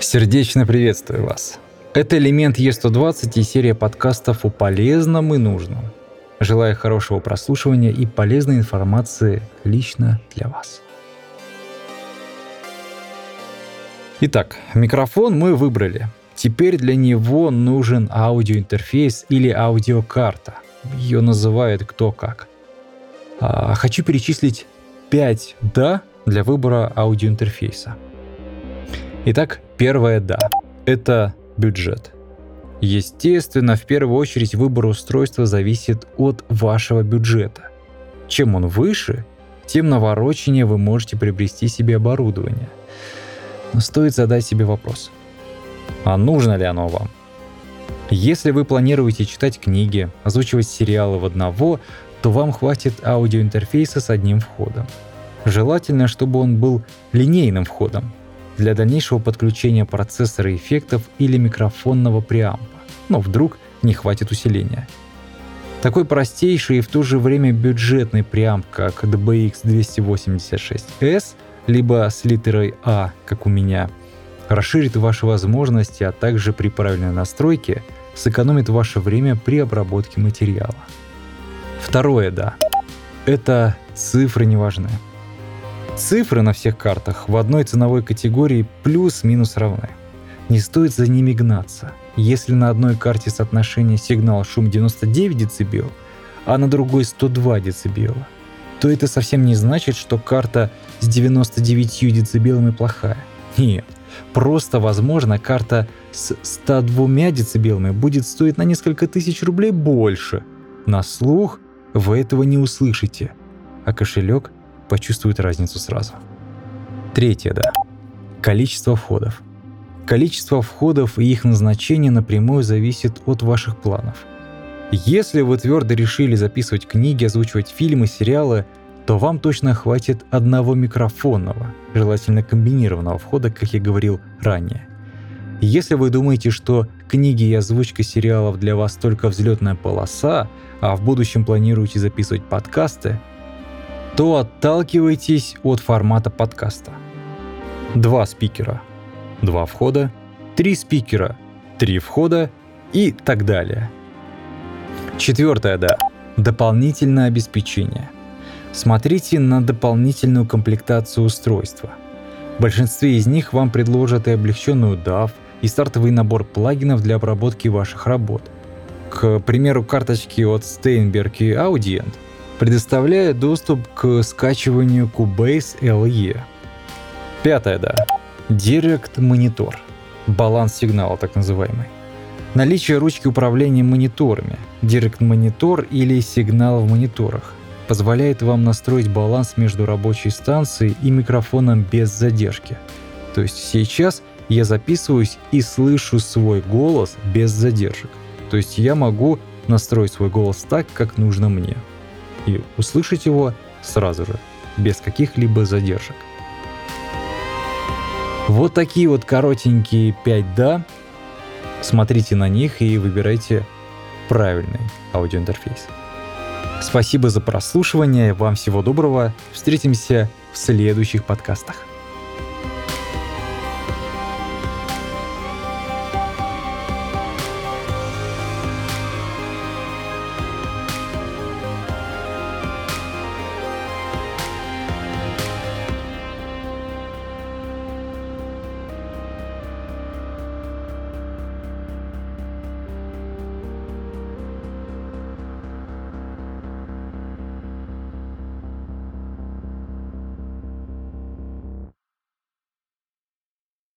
Сердечно приветствую вас. Это элемент Е120 и серия подкастов о полезном и нужном. Желаю хорошего прослушивания и полезной информации лично для вас. Итак, микрофон мы выбрали. Теперь для него нужен аудиоинтерфейс или аудиокарта. Ее называют кто как. А, хочу перечислить 5 «да» для выбора аудиоинтерфейса. Итак, первое «да» — это бюджет. Естественно, в первую очередь выбор устройства зависит от вашего бюджета. Чем он выше, тем навороченнее вы можете приобрести себе оборудование. Но стоит задать себе вопрос. А нужно ли оно вам? Если вы планируете читать книги, озвучивать сериалы в одного, то вам хватит аудиоинтерфейса с одним входом. Желательно, чтобы он был линейным входом, для дальнейшего подключения процессора эффектов или микрофонного преампа, но вдруг не хватит усиления. Такой простейший и в то же время бюджетный преамп, как DBX286S, либо с литерой А, как у меня, расширит ваши возможности, а также при правильной настройке сэкономит ваше время при обработке материала. Второе «да». Это цифры не важны. Цифры на всех картах в одной ценовой категории плюс-минус равны. Не стоит за ними гнаться. Если на одной карте соотношение сигнал-шум 99 дБ, а на другой 102 дБ, то это совсем не значит, что карта с 99 дБ плохая. Нет, просто возможно карта с 102 дБ будет стоить на несколько тысяч рублей больше. На слух вы этого не услышите, а кошелек почувствует разницу сразу. Третье «да». Количество входов. Количество входов и их назначение напрямую зависит от ваших планов. Если вы твердо решили записывать книги, озвучивать фильмы, сериалы, то вам точно хватит одного микрофонного, желательно комбинированного входа, как я говорил ранее. Если вы думаете, что книги и озвучка сериалов для вас только взлетная полоса, а в будущем планируете записывать подкасты, то отталкивайтесь от формата подкаста. Два спикера, два входа, три спикера, три входа и так далее. Четвертое «да» — дополнительное обеспечение. Смотрите на дополнительную комплектацию устройства. В большинстве из них вам предложат и облегченную DAW, и стартовый набор плагинов для обработки ваших работ. К примеру, карточки от Steinberg и Audient — предоставляя доступ к скачиванию Cubase LE. Пятое, да. Direct монитор. Баланс сигнала, так называемый. Наличие ручки управления мониторами, Direct монитор или сигнал в мониторах позволяет вам настроить баланс между рабочей станцией и микрофоном без задержки. То есть сейчас я записываюсь и слышу свой голос без задержек. То есть я могу настроить свой голос так, как нужно мне и услышать его сразу же, без каких-либо задержек. Вот такие вот коротенькие 5 «да». Смотрите на них и выбирайте правильный аудиоинтерфейс. Спасибо за прослушивание, вам всего доброго, встретимся в следующих подкастах.